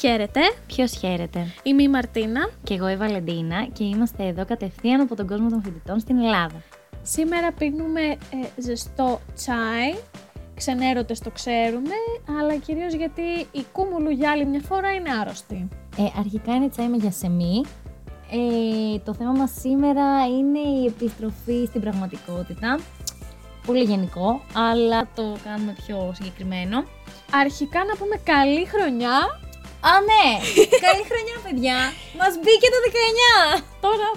Χαίρετε, Ποιος χαίρεται; είμαι η Μαρτίνα. Και εγώ η Βαλεντίνα και είμαστε εδώ κατευθείαν από τον κόσμο των φοιτητών στην Ελλάδα. Σήμερα πίνουμε ε, ζεστό τσάι. Ξενέρωτες το ξέρουμε, αλλά κυρίως γιατί η Κούμουλου για άλλη μια φορά είναι άρρωστη. Ε, αρχικά είναι τσάι με γιασεμί. Ε, το θέμα μας σήμερα είναι η επιστροφή στην πραγματικότητα. Πολύ γενικό, αλλά το κάνουμε πιο συγκεκριμένο. Αρχικά να πούμε καλή χρονιά. Α, ναι! Καλή χρονιά, παιδιά! Μας μπήκε το 19! Τώρα,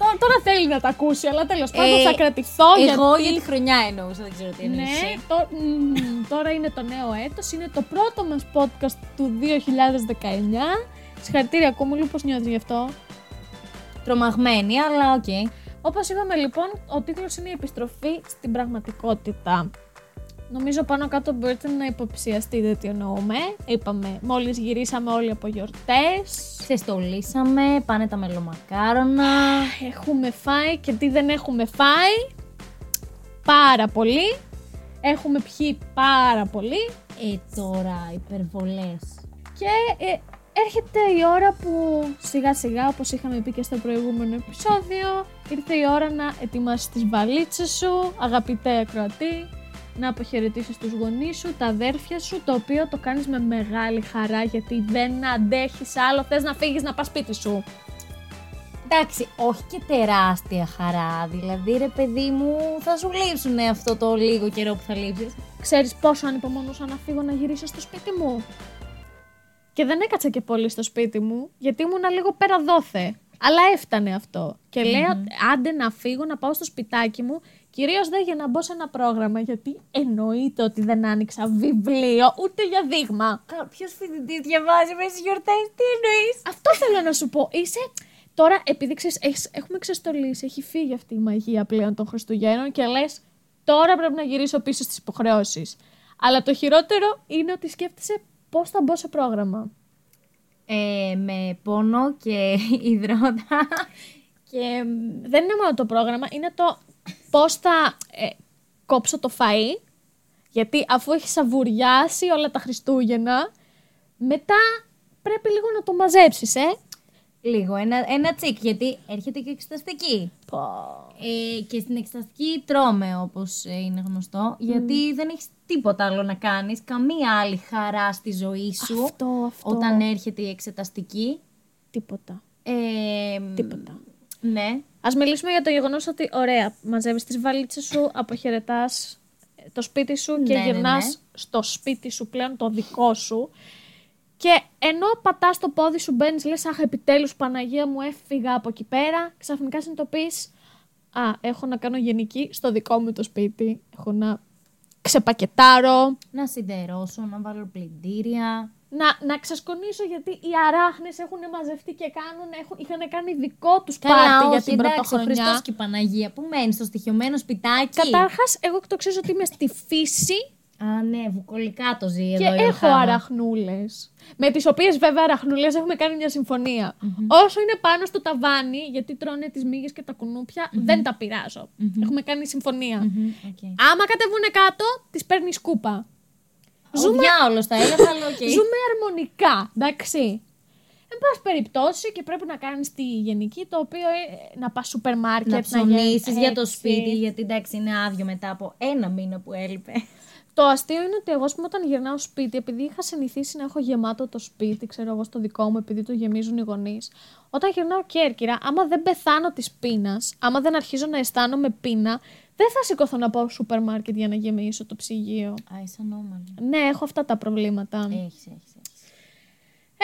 τώρα, τώρα θέλει να τα ακούσει, αλλά τέλος πάντων Ε, θα κρατηθώ Εγώ γιατί... για τη χρονιά εννοούσα, δεν ξέρω τι εννοείς Ναι, εσύ. το, μ, τώρα είναι το νέο έτος, είναι το πρώτο μας podcast του 2019. Συγχαρητήρια Κούμουλου, πώς νιώθεις γι' αυτό; Τρομαγμένη, αλλά οκ. Όπως είπαμε λοιπόν, ο τίτλος είναι η επιστροφή στην πραγματικότητα. Νομίζω πάνω κάτω μπορείτε να υποψιαστείτε τι εννοούμε. Είπαμε, μόλις γυρίσαμε όλοι από γιορτές. Ξεστολίσαμε, πάνε τα μελομακάρονα. Έχουμε φάει και τι δεν έχουμε φάει. Πάρα πολύ. Έχουμε πιει πάρα πολύ. Ε, τώρα, υπερβολές. Και ε, έρχεται η ώρα που σιγά σιγά, όπως είχαμε πει και στο προηγούμενο επεισόδιο, ήρθε η ώρα να ετοιμάσεις τις βαλίτσες σου, αγαπητέ ακροατή, να αποχαιρετήσεις τους γονείς σου, τα αδέρφια σου, το οποίο το κάνεις με μεγάλη χαρά γιατί δεν αντέχεις άλλο, θες να φύγεις να πας σπίτι σου. Εντάξει, όχι και τεράστια χαρά. Δηλαδή, ρε παιδί μου, θα σου λείψουν αυτό το λίγο καιρό που θα λείψεις. Ξέρεις πόσο ανυπομονούσα να φύγω να γυρίσω στο σπίτι μου; Και δεν έκατσα και πολύ στο σπίτι μου, γιατί ήμουνα λίγο πέρα δόθε. Αλλά έφτανε αυτό. Και λέω, άντε να φύγω, να πάω στο σπιτάκι μου, κυρίως δεν για να μπω σε ένα πρόγραμμα, γιατί εννοείται ότι δεν άνοιξα βιβλίο, ούτε για δείγμα. Κάποιος φοιτητής διαβάζει μέσα στις γιορτές, τι εννοείς; Αυτό θέλω να σου πω. Είσαι. Τώρα, επειδή ξέρεις, έχεις- έχουμε ξεστολίσει, έχει φύγει αυτή η μαγεία πλέον των Χριστουγέννων και λες, τώρα πρέπει να γυρίσω πίσω στις υποχρεώσεις. Αλλά το χειρότερο είναι ότι σκέφτεσαι πώς θα μπω σε πρόγραμμα. Ε, με πόνο και υδρότα. Και μ, δεν είναι μόνο το πρόγραμμα, είναι το πώς θα ε, κόψω το φαΐ. Γιατί αφού έχει σαβουριάσει όλα τα Χριστούγεννα, μετά πρέπει λίγο να το μαζέψεις, ε. Λίγο, ένα, ένα τσικ, γιατί έρχεται και εξεταστική. Ε, και στην εξεταστική τρώμε, όπως ε, είναι γνωστό, γιατί δεν έχεις τίποτα άλλο να κάνεις, καμία άλλη χαρά στη ζωή σου Αυτό, αυτό. όταν έρχεται η εξεταστική. Τίποτα. Ε, Τίποτα. Ναι. Α μιλήσουμε για το γεγονός ότι, ωραία, μαζεύεις τις βαλίτσες σου, αποχαιρετάς το σπίτι σου και Ναι, ναι, γυρνάς ναι. στο σπίτι σου πλέον το δικό σου. Και ενώ πατάς το πόδι σου, μπαίνεις, λες: Αχ, επιτέλους Παναγία μου, έφυγα από εκεί πέρα. Ξαφνικά συνειδητοποιείς: Α, έχω να κάνω γενική στο δικό μου το σπίτι. Έχω να ξεπακετάρω, Να σιδερώσω, να βάλω πλυντήρια. Να, να ξεσκονίσω γιατί οι αράχνες έχουν μαζευτεί και κάνουν, έχουν, είχαν κάνει δικό τους Καλά, πάρτι για όχι, την εντάξει, ο πρωτοχρονιά. Χριστός και η Παναγία που μένει στο στοιχειωμένο σπιτάκι. Κατάρχα, εγώ το ξέρω ότι είμαι στη φύση Α, ναι, βουκολικά το ζει και εδώ η έχω Ορχάμα. αραχνούλες. Με τις οποίες βέβαια αραχνούλες έχουμε κάνει μια συμφωνία. Όσο είναι πάνω στο ταβάνι, γιατί τρώνε τις μύγες και τα κουνουπια δεν τα πειράζω. Έχουμε κάνει συμφωνία. Μμμ, οκ. Άμα κατεβούνε κάτω, τις παίρνεις σκούπα. Ο διάολος τα έλεγα, αλλά οκ. Ζούμε αρμονικά, εντάξει. Εν πάση περιπτώσει και πρέπει να κάνεις τη γενική, το οποίο ε, να πας σούπερ μάρκετ, Να ψωνίσεις γίνεις για το έτσι. σπίτι, γιατί εντάξει είναι άδειο μετά από ένα μήνα που έλειπε. Το αστείο είναι ότι εγώ, ας πούμε, όταν γυρνάω σπίτι, επειδή είχα συνηθίσει να έχω γεμάτο το σπίτι, ξέρω εγώ, στο δικό μου, επειδή το γεμίζουν οι γονείς, όταν γυρνάω Κέρκυρα, άμα δεν πεθάνω της πείνας, άμα δεν αρχίζω να αισθάνομαι πείνα, δεν θα σηκωθώ να πάω σούπερ μάρκετ για να γεμίσω το ψυγείο. Α, είσαι ανώμαλη. Ναι, έχω αυτά τα προβλήματα. Έχεις, έχεις, έχεις.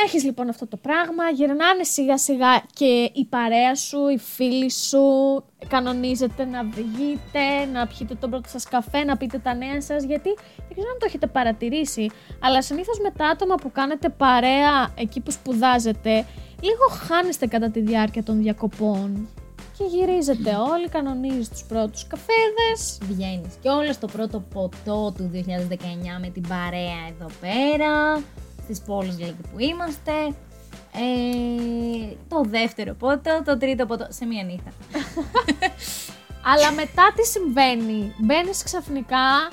Έχεις λοιπόν αυτό το πράγμα, γυρνάνε σιγά σιγά και η παρέα σου, οι φίλοι σου, κανονίζετε να βγείτε, να πιείτε τον πρώτο σας καφέ, να πείτε τα νέα σας, γιατί δεν ξέρω αν το έχετε παρατηρήσει, αλλά συνήθως με τα άτομα που κάνετε παρέα εκεί που σπουδάζετε, λίγο χάνεστε κατά τη διάρκεια των διακοπών. Και γυρίζετε όλοι, κανονίζεις τους πρώτους καφέδες. Βγαίνεις και όλο το πρώτο ποτό του 2019 με την παρέα εδώ πέρα, στις πόλεις δηλαδή που είμαστε. Ε, το δεύτερο ποτό, το τρίτο ποτό, σε μία νύχτα. Αλλά μετά τι συμβαίνει. Μπαίνεις ξαφνικά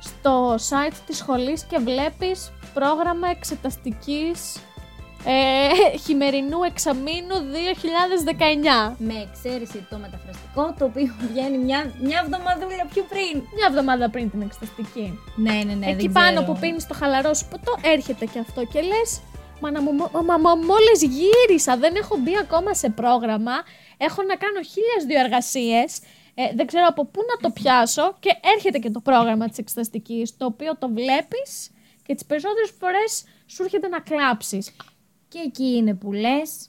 στο site της σχολής και βλέπεις πρόγραμμα εξεταστικής ε, χειμερινού εξαμήνου 2019. Με εξαίρεση το μεταφραστικό, το οποίο βγαίνει μια, μια εβδομαδούλα πιο πριν. Μια εβδομάδα πριν την εξεταστική. Ναι, ναι, ναι. Εκεί δεν πάνω ξέρω. που πίνεις το χαλαρό σου ποτό, έρχεται και αυτό και λες. Μα, να μου, μα, μα μόλις γύρισα, δεν έχω μπει ακόμα σε πρόγραμμα. Έχω να κάνω χίλιες δύο εργασίες. Ε, δεν ξέρω από πού να το πιάσω. Και έρχεται και το πρόγραμμα της εξεταστική, το οποίο το βλέπεις και τις περισσότερες φορές σου έρχεται να κλάψεις. Και εκεί είναι που λες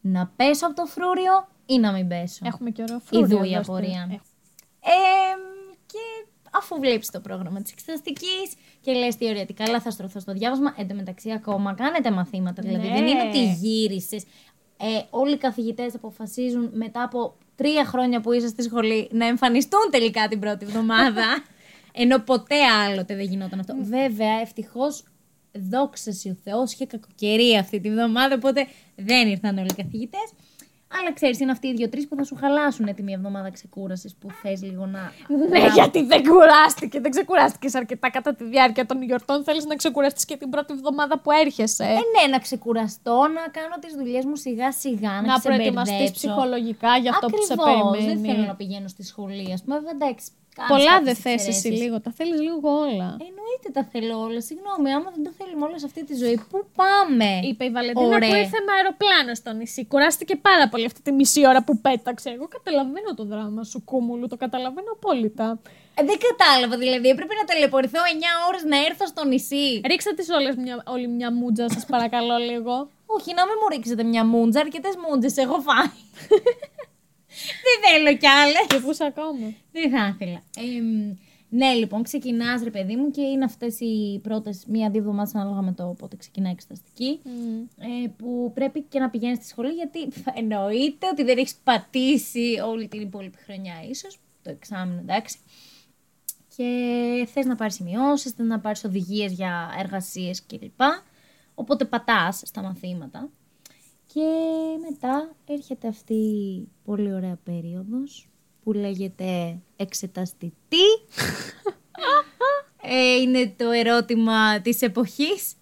να πέσω από το φρούριο ή να μην πέσω. Έχουμε και ωραίο Ιδού φρούριο η εδώ στην- απορία. Ε, Ε, και αφού βλέπεις το πρόγραμμα της εξεταστικής και λες τι ωραία, τι καλά θα στρωθώ στο διάβασμα. Εν τω μεταξύ, ακόμα κάνετε μαθήματα. Δηλαδή, Ναι. δεν είναι ότι γύρισες. Ε, όλοι οι καθηγητές αποφασίζουν μετά από τρία χρόνια που είσαι στη σχολή να εμφανιστούν τελικά την πρώτη εβδομάδα. ενώ ποτέ άλλοτε δεν γινόταν αυτό. Βέβαια, ευτυχώς δόξα σοι ο Θεός, είχε κακοκαιρία αυτή τη βδομάδα, οπότε δεν ήρθαν όλοι οι καθηγητές. Αλλά ξέρεις, είναι αυτοί οι δύο-τρεις που θα σου χαλάσουν τη μία εβδομάδα ξεκούρασης που θες λίγο να. Ναι, να- γιατί δεν κουράστηκε. Δεν ξεκουράστηκες αρκετά κατά τη διάρκεια των γιορτών. Θέλεις να ξεκουραστείς και την πρώτη εβδομάδα που έρχεσαι. Ε, ναι, να ξεκουραστώ, να κάνω τις δουλειές μου σιγά σιγά, να, να προετοιμαστείς ξεμπερδέψω. ψυχολογικά για αυτό που σε Ακριβώς, περιμένει. Δεν θέλω να πηγαίνω στη σχολή, ας πούμε. Βέβαια, εντάξει. Κάνεις Πολλά κάποιες δεν θες εσύ εξαιρέσεις. λίγο. Τα θέλεις λίγο όλα. Εννοείται τα θέλω όλα. Συγγνώμη, άμα δεν τα θέλουμε όλα σε αυτή τη ζωή, πού πάμε; Είπε η Βαλεντίνα Ωραία. που ήρθε με αεροπλάνο στο νησί. Κουράστηκε πάρα πολύ αυτή τη μισή ώρα που πέταξε. Εγώ καταλαβαίνω το δράμα σου, κούμουλου. Το καταλαβαίνω απόλυτα. Ε, δεν κατάλαβα, δηλαδή. Έπρεπε να ταλαιπωρηθώ 9 ώρες να έρθω στο νησί. Ρίξτε τις όλες μια, όλη μια μούτζα, σας παρακαλώ λίγο. Όχι, να μην μου ρίξετε μια μούντζα, αρκετές μούντζε έχω φάει. δεν θέλω κι άλλες. και πού ακόμα. Δεν θα ήθελα. Ε, ναι, λοιπόν, ξεκινάς ρε παιδί μου και είναι αυτές οι πρώτες μία-δύο εβδομάδες ανάλογα με το πότε ξεκινάει η εξεταστική. Ε, που πρέπει και να πηγαίνεις στη σχολή γιατί θα εννοείται ότι δεν έχεις πατήσει όλη την υπόλοιπη χρονιά, ίσως. Το εξάμεινο, εντάξει. Και θες να πάρεις σημειώσεις, θες να πάρεις οδηγίες για εργασίες κλπ. Οπότε πατάς στα μαθήματα. Και μετά έρχεται αυτή η πολύ ωραία περίοδος που λέγεται εξεταστητή. ε, είναι το ερώτημα της εποχής.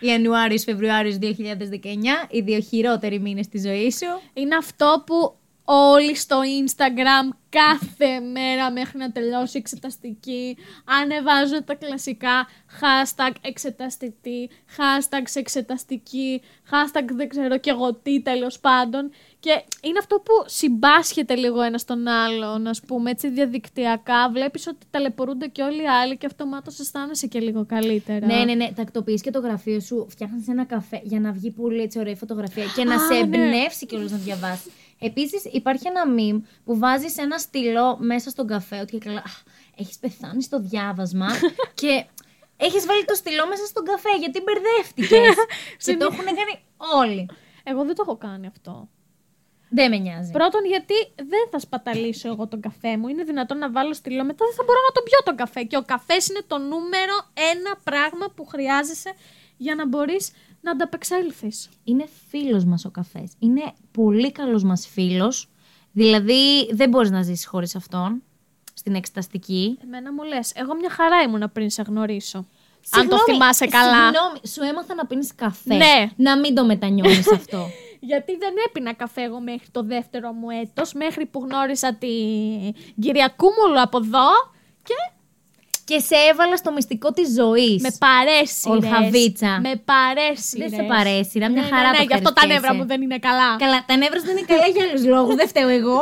Ιανουάριος-Φεβρουάριος 2019, οι δύο χειρότεροι μήνες της ζωής σου. Είναι αυτό που όλοι στο Instagram κάθε μέρα μέχρι να τελειώσει η εξεταστική ανεβάζουν τα κλασικά hashtag εξεταστική, hashtag σε εξεταστική, hashtag δεν ξέρω και εγώ τι τέλος πάντων. Και είναι αυτό που συμπάσχεται λίγο ένα στον άλλον, ας πούμε, έτσι διαδικτυακά. Βλέπεις ότι ταλαιπωρούνται και όλοι οι άλλοι και αυτομάτως αισθάνεσαι και λίγο καλύτερα. Ναι, ναι, ναι. Τακτοποιείς και το γραφείο σου, φτιάχνεις ένα καφέ για να βγει πολύ έτσι ωραία φωτογραφία και να Α, σε ναι. εμπνεύσει κιόλας να διαβάσεις. Επίσης, υπάρχει ένα meme που βάζει ένα στυλό μέσα στον καφέ, ότι και καλά. Έχεις πεθάνει στο διάβασμα και έχεις βάλει το στυλό μέσα στον καφέ γιατί μπερδεύτηκες. και το έχουν κάνει όλοι. Εγώ δεν το έχω κάνει αυτό. Δεν με νοιάζει. Πρώτον, γιατί δεν θα σπαταλήσω εγώ τον καφέ μου. Είναι δυνατόν να βάλω στυλό, μετά δεν θα μπορώ να τον πιω τον καφέ. Και ο καφές είναι το νούμερο ένα πράγμα που χρειάζεσαι για να μπορείς να ανταπεξέλθεις. Είναι φίλος μας ο καφές. Είναι πολύ καλός μας φίλος. Δηλαδή, δεν μπορείς να ζήσεις χωρίς αυτόν. Στην εξεταστική. Εμένα μου λες, εγώ μια χαρά ήμουνα πριν σε γνωρίσω. Αν το Συγγνώμη, θυμάσαι καλά. Συγγνώμη, σου έμαθα να πίνεις καφέ. Ναι. Να μην το μετανιώνεις αυτό. Γιατί δεν έπινα καφέ εγώ μέχρι το δεύτερο μου έτος, μέχρι που γνώρισα την κυρία Κούμουλου από εδώ και και σε έβαλα στο μυστικό της ζωής. με παρέσιρες. Ολχαβίτσα. Με παρέσιρες. Δεν σε παρέσιρα, μια Ναι, χαρά ναι, το ναι, γι' αυτό τα ευχαριστιέσαι. νεύρα μου δεν είναι καλά. Καλά, τα νεύρα δεν είναι καλά για άλλους λόγους. δεν φταίω εγώ.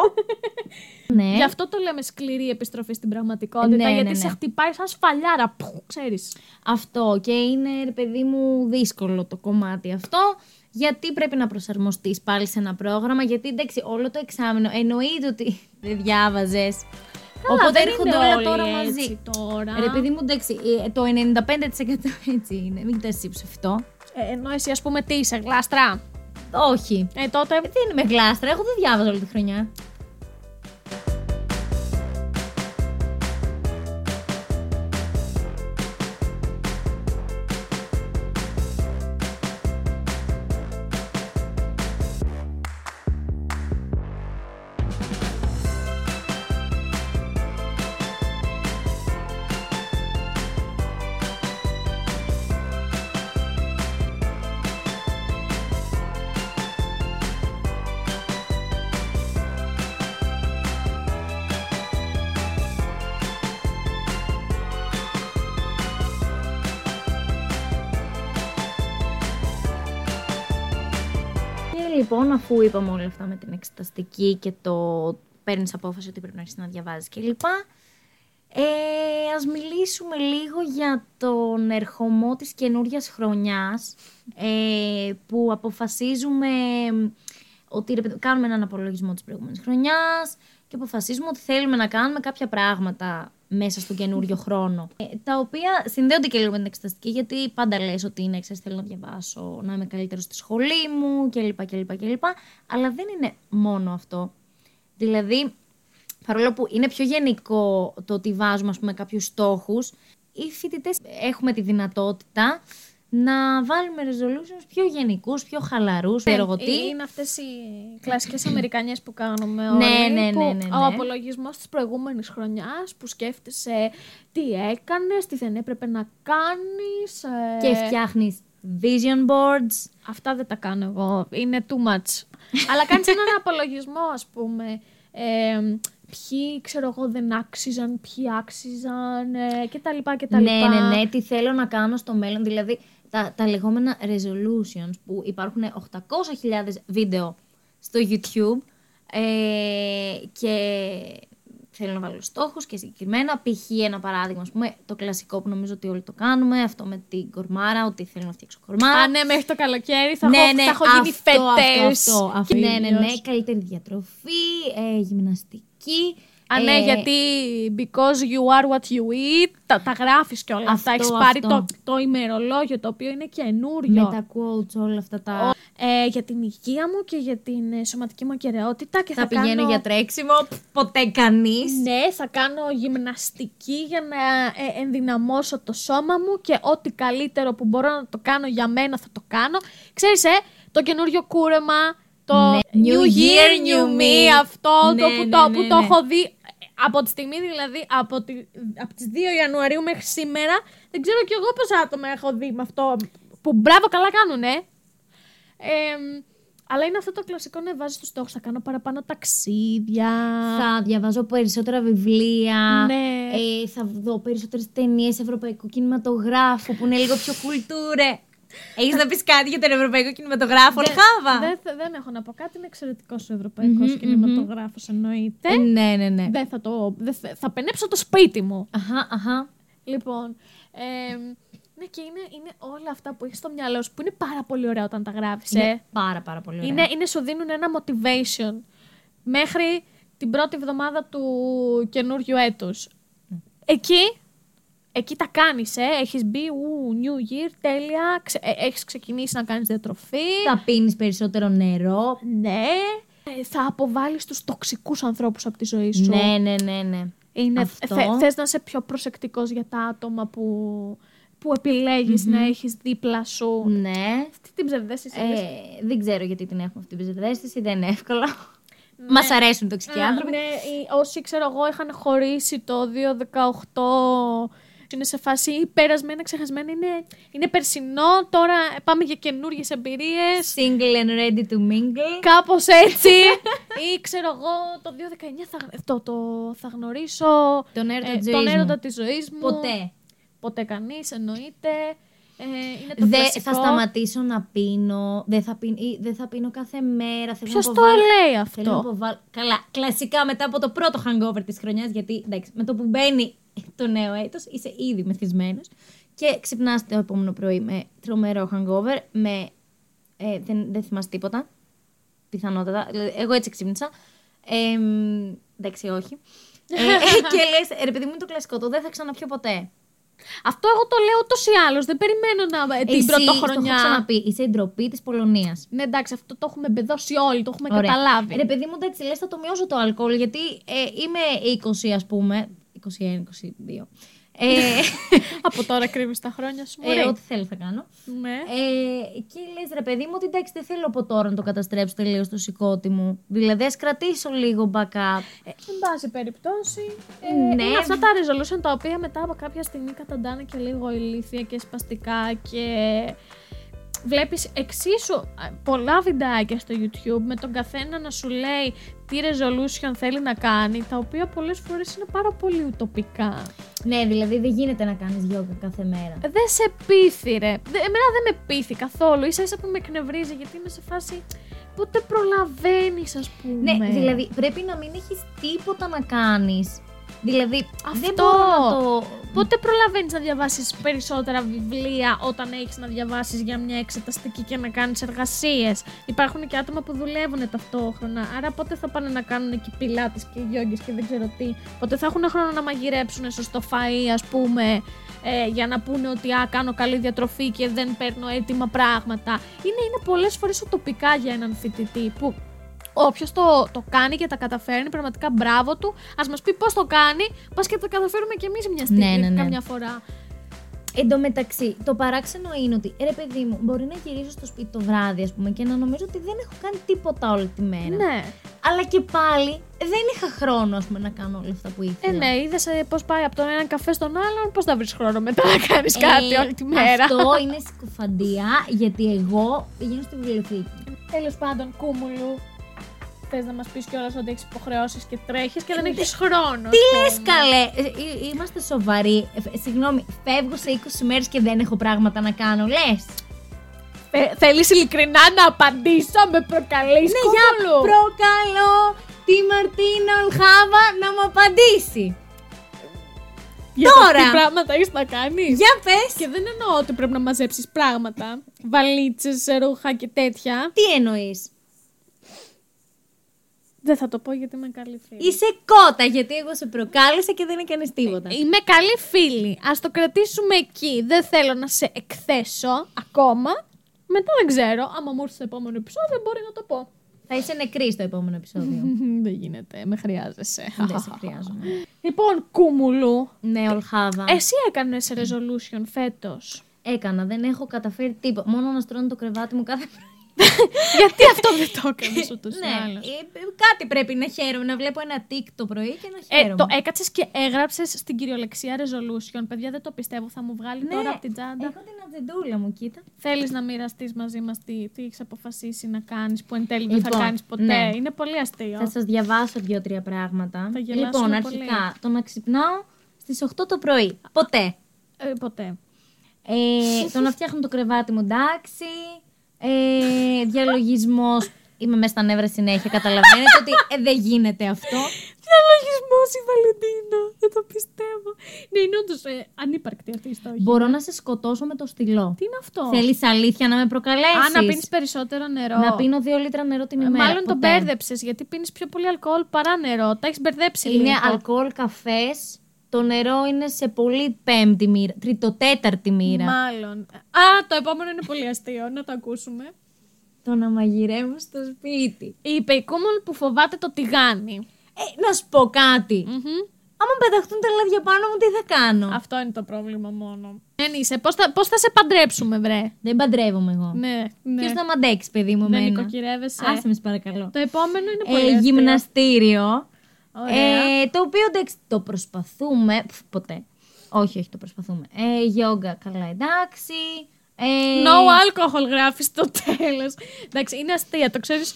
ναι. Γι' αυτό το λέμε σκληρή επιστροφή στην πραγματικότητα. Ναι, ναι, γιατί ναι. σε χτυπάει σαν σφαλιάρα. Που, ξέρεις. Αυτό και είναι ρε παιδί μου δύσκολο το κομμάτι αυτό. Γιατί πρέπει να προσαρμοστείς πάλι σε ένα πρόγραμμα, γιατί εντάξει, όλο το εξάμεινο εννοείται ότι δεν διάβαζες. Οπότε δεν έρχονται είναι όλα όλοι τώρα έτσι μαζί. τώρα. Ρε παιδί μου, εντάξει, ε, το 95% έτσι είναι. Μην κοιτάς εσύ ψευτό. Ε, ενώ εσύ, ας πούμε, τι είσαι, γλάστρα; Όχι. Ε, τότε. Ε, τι είναι με γλάστρα, εγώ δεν διάβαζα όλη τη χρονιά. Λοιπόν, αφού είπαμε όλα αυτά με την εξεταστική και το παίρνεις απόφαση ότι πρέπει να αρχίσεις να διαβάζεις κλπ. Ε, ας μιλήσουμε λίγο για τον ερχομό της καινούριας χρονιάς ε, που αποφασίζουμε ότι ρε, κάνουμε έναν απολογισμό της προηγούμενης χρονιάς και αποφασίζουμε ότι θέλουμε να κάνουμε κάποια πράγματα μέσα στον καινούριο χρόνο. Ε, τα οποία συνδέονται και λίγο με την εξεταστική, γιατί πάντα λες ότι είναι ξέρεις, θέλω να διαβάσω, να είμαι καλύτερος στη σχολή μου κλπ. κλπ, κλπ. Αλλά δεν είναι μόνο αυτό. Δηλαδή, παρόλο που είναι πιο γενικό το ότι βάζουμε ας πούμε, κάποιους στόχους, οι φοιτητές έχουμε τη δυνατότητα να βάλουμε resolutions πιο γενικούς, πιο χαλαρούς, Ναι, ξέρω τι. Είναι αυτές οι κλασικές Αμερικανιές που κάνουμε όλοι. Ναι, ναι, ναι, που ναι, ναι. Ο απολογισμός της προηγούμενης χρονιάς που σκέφτεσαι τι έκανες, τι δεν έπρεπε να κάνεις. ε, Και φτιάχνεις vision boards. Αυτά δεν τα κάνω εγώ. Είναι too much. Αλλά κάνεις έναν απολογισμό, ας πούμε. Ε, ποιοι, ξέρω εγώ, δεν άξιζαν, ποιοι άξιζαν ε, και τα λοιπά και τα Ναι, λοιπά. ναι, ναι, τι θέλω να κάνω στο μέλλον. Δηλαδή, τα, τα λεγόμενα resolutions που υπάρχουν 800.000 βίντεο στο YouTube ε, και θέλω να βάλω στόχους και συγκεκριμένα. Π.χ. ένα παράδειγμα, ας πούμε, το κλασικό που νομίζω ότι όλοι το κάνουμε, αυτό με την κορμάρα, ότι θέλω να φτιάξω κορμάρα. Α, ναι, μέχρι το καλοκαίρι θα, ναι, έχω, ναι, θα έχω γίνει αυτό, φετές. Αυτό, αυτό, αυτό. Και Ναι, ναι, ναι, ήλιος. καλύτερη διατροφή, ε, γυμναστική. Α, ναι, ε, γιατί because you are what you eat, τα, τα γράφεις και όλα αυτά. Αυτό, Έχεις πάρει αυτό. το, το ημερολόγιο, το οποίο είναι καινούριο. με τα quotes, όλα αυτά τα... Ε, για την υγεία μου και για την ε, σωματική μου ακαιρεότητα. Και θα, θα πηγαίνω κάνω... για τρέξιμο, ποτέ κανείς. Ναι, θα κάνω γυμναστική για να ε, ενδυναμώσω το σώμα μου και ό,τι καλύτερο που μπορώ να το κάνω για μένα θα το κάνω. Ξέρεις, ε, το καινούριο κούρεμα, το Ναι. New New Year, Year, New New Me, Me. αυτό Ναι, το που, ναι, το, ναι, που το ναι. έχω δει ε, από τη στιγμή δηλαδή, από, τη, από τις 2 Ιανουαρίου μέχρι σήμερα, δεν ξέρω κι εγώ πόσα άτομα έχω δει με αυτό, που μπράβο καλά κάνουνε. Ε, αλλά είναι αυτό το κλασικό να βάζεις τους στόχους. Θα κάνω παραπάνω ταξίδια. Θα διαβάζω περισσότερα βιβλία. Ναι. Ε, θα δω περισσότερες ταινίες ευρωπαϊκού κινηματογράφου που είναι λίγο πιο κουλτούρε. Έχεις να πεις κάτι για τον ευρωπαϊκό κινηματογράφο, Δεν- Χάβα. Δεν, θε- δεν έχω να πω κάτι. Είναι εξαιρετικός ο ευρωπαϊκός κινηματογράφος, εννοείται. Ε, ναι, ναι, ναι. Δεν θα το. Δεν θα, θα πενέψω το σπίτι μου. Αχα, αχα. Λοιπόν. Ε, ναι, και είναι, είναι όλα αυτά που έχεις στο μυαλό σου που είναι πάρα πολύ ωραία όταν τα γράφεις. Είναι Ε. πάρα, πάρα πολύ ωραία. Είναι, είναι, σου δίνουν ένα motivation μέχρι την πρώτη εβδομάδα του καινούριου έτους. Εκεί, εκεί τα κάνεις, ε. Έχεις μπει, ου, new year, τέλεια, ξε, ε, έχεις ξεκινήσει να κάνεις διατροφή. Θα πίνεις περισσότερο νερό. Ναι. Ε, θα αποβάλεις τους τοξικούς ανθρώπους από τη ζωή σου. Ναι, ναι, ναι, ναι. Είναι, Αυτό. θε- θες να είσαι πιο προσεκτικός για τα άτομα που, που επιλεγεις να έχεις δίπλα σου. Ναι. Αυτή την ψευδέστηση. λες. Ε, δεν ξέρω γιατί την έχουμε αυτή την ψευδέστηση, δεν είναι εύκολο. Μας αρέσουν οι τοξικοί Α, άνθρωποι. Ναι, οι- όσοι ξέρω εγώ είχαν χωρίσει το 2018. Είναι σε φάση ή περασμένα, ξεχασμένα. Είναι, είναι περσινό. Τώρα πάμε για καινούριε εμπειρίες. Single and ready to mingle. Κάπως έτσι. ή ξέρω εγώ το 2019 θα, το, το, θα γνωρίσω Τον έρωτα ε, της τον ζωής έρωτα μου. της ζωής μου. Ποτέ. Ποτέ κανείς, εννοείται. Ε, είναι το Δεν κλασικό. θα σταματήσω να πίνω. Δεν θα, πίνω, ή δεν θα πίνω κάθε μέρα. Θέλω Ποιος να το αποβάλω- λέει Θέλω να αυτό; αποβάλω. Καλά, κλασικά μετά από το πρώτο hangover της χρονιάς, γιατί εντάξει, με το που μπαίνει το νέο έτος, είσαι ήδη μεθυσμένος και ξυπνάς το επόμενο πρωί με τρομερό hangover, με, ε, δεν, δεν θυμάσαι τίποτα, πιθανότατα. Δηλαδή, εγώ έτσι ξύπνησα. Ε, μ, εντάξει, όχι. ε, και λες, ρε παιδί μου είναι το κλασικό, το δεν θα ξαναπιω ποτέ. Αυτό εγώ το λέω ούτως ή άλλως. Δεν περιμένω να, ε, την Εσύ, πρωτοχρονιά. Το έχω ξαναπεί, είσαι η ντροπή της Πολωνίας. Ναι, εντάξει, αυτό το έχουμε μπεδώσει όλοι, το έχουμε Ωραία. καταλάβει. Ρε παιδί μου, εντάξει, λες θα το μειώσω το αλκοόλ, γιατί ε, είμαι 20 ας πούμε, 21-22. Ε, Από τώρα κρύβεις τα χρόνια σου. ε, μωρέ. ό,τι θέλω θα κάνω. Ναι. Ε, και λες ρε παιδί μου ότι εντάξει δεν θέλω από τώρα να το καταστρέψω τελείως το σηκώτη μου. Δηλαδή ας κρατήσω λίγο backup. Ε, εν πάση περιπτώσει. Ε, Ναι. Είναι αυτά τα resolution τα οποία μετά από κάποια στιγμή καταντάνε και λίγο ηλίθια και σπαστικά και βλέπεις εξίσου ε, πολλά βιντεάκια στο YouTube με τον καθένα να σου λέει τι resolution θέλει να κάνει, τα οποία πολλές φορές είναι πάρα πολύ ουτοπικά. Ναι, δηλαδή δεν γίνεται να κάνεις γιόγκα κάθε μέρα. Ε, Δεν σε πείθει, ρε. Δε- Εμένα δεν με πείθει καθόλου. σα ίσα που με εκνευρίζει γιατί είμαι σε φάση. πότε προλαβαίνεις, ας πούμε. Ναι, δηλαδή πρέπει να μην έχεις τίποτα να κάνεις. Δηλαδή, δεν Αυτό. μπορώ να το. Πότε προλαβαίνεις να διαβάσεις περισσότερα βιβλία όταν έχεις να διαβάσεις για μια εξεταστική και να κάνεις εργασίες; Υπάρχουν και άτομα που δουλεύουν ταυτόχρονα. Άρα πότε θα πάνε να κάνουν εκεί πιλάτες και γιόγκες και δεν ξέρω τι; Πότε θα έχουν χρόνο να μαγειρέψουν σωστό φαΐ, ας πούμε, ε, για να πούνε ότι α, κάνω καλή διατροφή και δεν παίρνω έτοιμα πράγματα. Είναι, είναι πολλές φορές ουτοπικά για έναν φοιτητή που Όποιος το, το κάνει και τα καταφέρνει, πραγματικά μπράβο του. Α μας πει πώς το κάνει, πας και τα καταφέρουμε κι εμείς μια στιγμή Ναι, ναι, ναι. καμιά φορά. Εν τω μεταξύ, το παράξενο είναι ότι ρε παιδί μου, μπορεί να γυρίσω στο σπίτι το βράδυ, ας πούμε, και να νομίζω ότι δεν έχω κάνει τίποτα όλη τη μέρα. Ναι. Αλλά και πάλι δεν είχα χρόνο, ας πούμε, να κάνω όλα αυτά που Ε, ήθελα. ναι, είδες πώς πάει από τον έναν καφέ στον άλλον, πώς θα βρεις χρόνο μετά να κάνεις κάτι Ε, όλη τη μέρα. Αυτό είναι συκοφαντία, γιατί εγώ πηγαίνω στη βιβλιοθήκη. Τέλος πάντων, κούμουλου. Θες να μας πεις κιόλας ότι έχεις υποχρεώσεις και τρέχεις και δεν έχεις χρόνο. Ε, Τι λες, καλέ! Ε, ε, Είμαστε σοβαροί. Ε, Συγγνώμη, φεύγω σε 20 μέρες και δεν έχω πράγματα να κάνω, λες. Θέλεις ειλικρινά να απαντήσω, με προκαλείς. Ναι, για προκαλώ τη Μαρτίνα Ολχάβα να μου απαντήσει. Για το τώρα. τι πράγματα έχεις να κάνεις. Για πες. Και δεν εννοώ ότι πρέπει να μαζέψεις πράγματα. Βαλίτσες, ρούχα και τέτοια. Τι εννοείς; Δεν θα το πω γιατί είμαι καλή φίλη. Είσαι κότα, γιατί εγώ σε προκάλεσα και δεν έκανε τίποτα. Είμαι καλή φίλη. Α το κρατήσουμε εκεί. Δεν θέλω να σε εκθέσω ακόμα. Μετά δεν ξέρω. Άμα μου έρθει στο επόμενο επεισόδιο, μπορεί να το πω. Θα είσαι νεκρή στο επόμενο επεισόδιο. δεν γίνεται. Με χρειάζεσαι. δεν σε χρειάζομαι. λοιπόν, κούμουλου. ναι, Ολχάβα. Εσύ έκανες resolution φέτος. Έκανα, δεν έχω καταφέρει τίποτα. Μόνο να στρώνω το κρεβάτι μου κάθε πρωί. γιατί αυτό δεν το έκανες ούτως ή ναι, άλλως; ε, ε, κάτι πρέπει να χαίρομαι. Να βλέπω ένα τικ το πρωί και να Ε, χαίρομαι. το έκατσες και έγραψες στην κυριολεξία resolution. Παιδιά, δεν το πιστεύω. Θα μου βγάλει Ναι, τώρα από την τσάντα. Έχω την ατζεντούλα μου, κοίτα. Θέλεις να μοιραστείς μαζί μας τι, τι έχεις αποφασίσει να κάνεις που εν τέλει δεν θα Λοιπόν, κάνεις ποτέ; ναι. Είναι πολύ αστείο. Θα σας διαβάσω δύο-τρία πράγματα. Θα γελάσουμε λοιπόν, πολύ. αρχικά, το να ξυπνάω στις 8 το πρωί. Ποτέ. Ε, ποτέ. Ε, το να φτιάχνω το κρεβάτι μου, εντάξει. Ε, Διαλογισμός. Είμαι μέσα στα νεύρα συνέχεια. Καταλαβαίνετε ότι ε, δεν γίνεται αυτό. Διαλογισμός η Βαλεντίνα. Δεν το πιστεύω. Ναι, είναι όντως ε, ανύπαρκτη αυτή η στόχη. Μπορώ να σε σκοτώσω με το στυλό. Τι είναι αυτό; Θέλεις αλήθεια να με προκαλέσει. Α, να πίνεις περισσότερο νερό. Να πίνω δύο λίτρα νερό την Ε, ημέρα. Μάλλον τον Ποτέ. μπέρδεψες γιατί πίνεις πιο πολύ αλκοόλ παρά νερό. Τα έχεις μπερδέψει Είναι λίγο. αλκοόλ, καφές. Το νερό είναι σε πολύ πέμπτη μοίρα. Τριτοτέταρτη μοίρα. Μάλλον. Α, το επόμενο είναι πολύ αστείο. Να το ακούσουμε. Το να μαγειρεύω στο σπίτι. Είπε η Κούμολ που φοβάται το τηγάνι. Ε, να σου πω κάτι. Μμμ. Άμα πεταχτούν τα λάδια πάνω μου, τι θα κάνω; Αυτό είναι το πρόβλημα μόνο. Δεν είσαι. Πώς θα, πώς θα σε παντρέψουμε, βρε; Δεν παντρεύομαι εγώ. Ναι, ναι. Ποιος θα μ' αντέξει, παιδί μου, Δεν εμένα; νοικοκυρεύεσαι. Άσε με, σε παρακαλώ. Το επόμενο είναι πολύ Ε, αστείο. γυμναστήριο. Ωραία. Ε, το οποίο εντάξει, το προσπαθούμε. Πφ, ποτέ. Όχι, όχι, το προσπαθούμε. Ε, γιόγκα, καλά, εντάξει. Ε, No alcohol γράφεις στο τέλος. Εντάξει, είναι αστεία, το ξέρεις.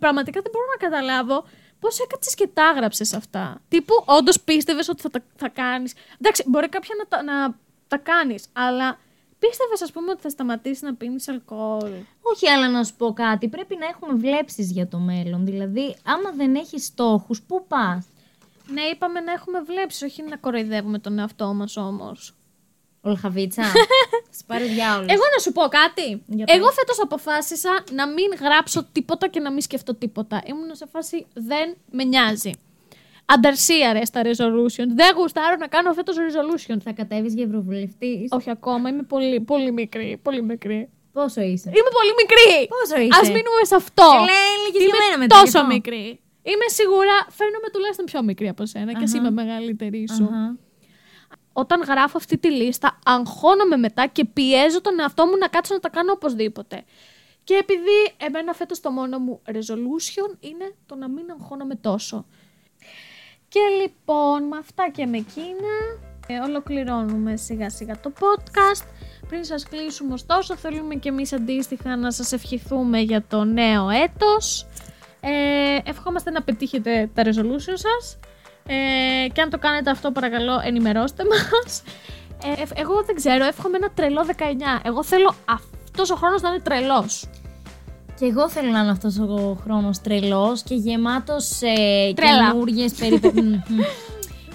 Πραγματικά δεν μπορώ να καταλάβω πώς έκατσε και τα έγραψε αυτά. Τύπου, όντως πίστευες ότι θα, τα- θα κάνεις. Εντάξει, μπορεί κάποια να τα, να τα κάνεις, αλλά πίστευες, ας πούμε, ότι θα σταματήσει να πίνεις αλκοόλ; Όχι, αλλά να σου πω κάτι. Πρέπει να έχουμε βλέψεις για το μέλλον. Δηλαδή, άμα δεν έχεις στόχους, πού πας; Ναι, είπαμε να έχουμε βλέψεις, όχι να κοροϊδεύουμε τον εαυτό μας όμως. Ολχαβίτσα. Σ' πάρει διάολος. Εγώ να σου πω κάτι. Για πες. Εγώ φέτος αποφάσισα να μην γράψω τίποτα και να μην σκεφτώ τίποτα. Ήμουν σε φάση δεν με νοιάζει. Ανταρσία ρε στα resolution. Δεν γουστάρω να κάνω φέτος resolution. Θα κατέβεις για ευρωβουλευτής; Όχι ακόμα, είμαι πολύ, πολύ μικρή. Πολύ μικρή. Πόσο είσαι; Είμαι πολύ μικρή! Πόσο είσαι; Α μείνουμε σε αυτό. Ε, λέει, έλεγες για είμαι μένα μετά, τόσο γι' αυτό. μικρή. Είμαι σίγουρα, φαίνομαι τουλάχιστον πιο μικρή από σένα και εσύ Αχα. είμαι μεγαλύτερη σου. Αχα. Όταν γράφω αυτή τη λίστα, αγχώνομαι μετά και πιέζω τον εαυτό μου να κάτσω να τα κάνω οπωσδήποτε. Και επειδή εμένα φέτος το μόνο μου resolution είναι το να μην αγχώνομαι τόσο. Και λοιπόν, με αυτά και με εκείνα, ε, ολοκληρώνουμε σιγά σιγά το podcast. Πριν σας κλείσουμε ωστόσο, θέλουμε και εμείς αντίστοιχα να σας ευχηθούμε για το νέο έτος. Ε, ευχόμαστε να πετύχετε τα resolution σας. Ε, και αν το κάνετε αυτό, παρακαλώ, ενημερώστε μας. Ε, ε, εγώ δεν ξέρω, εύχομαι ένα τρελό 19. Εγώ θέλω αυτός ο χρόνος να είναι τρελός. Και εγώ θέλω να είναι αυτός ο χρόνος τρελός και γεμάτος σε Τρέλα. καινούριες περιπέτειες.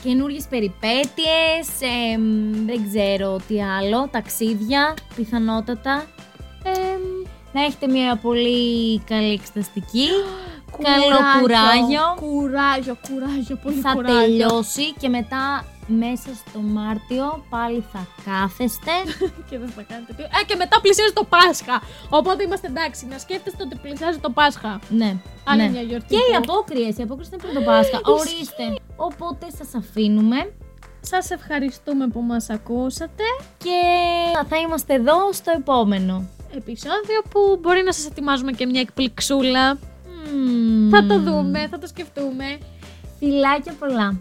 Καινούριες περιπέτειες, ε, μ, δεν ξέρω τι άλλο, ταξίδια, πιθανότατα. Ε, να έχετε μια πολύ καλή εξεταστική. Καλό κουράγιο. Κουράγιο, κουράγιο, πολύ θα κουράγιο. τελειώσει και μετά μέσα στο Μάρτιο πάλι θα κάθεστε. και δεν θα κάνετε τίποτα. Ε, και μετά πλησιάζει το Πάσχα. Οπότε είμαστε εντάξει. Να σκέφτεστε ότι πλησιάζει το Πάσχα. ναι. Άλλη ναι. μια γιορτή Και οι που- απόκριες, οι απόκριες είναι πριν το Πάσχα. Ορίστε. Οπότε σας αφήνουμε Σας ευχαριστούμε που μας ακούσατε. και θα είμαστε εδώ στο επόμενο. Επεισόδιο που μπορεί να σας ετοιμάζουμε και μια εκπληξούλα. Μμμ. Θα το δούμε, θα το σκεφτούμε. Φιλάκια πολλά.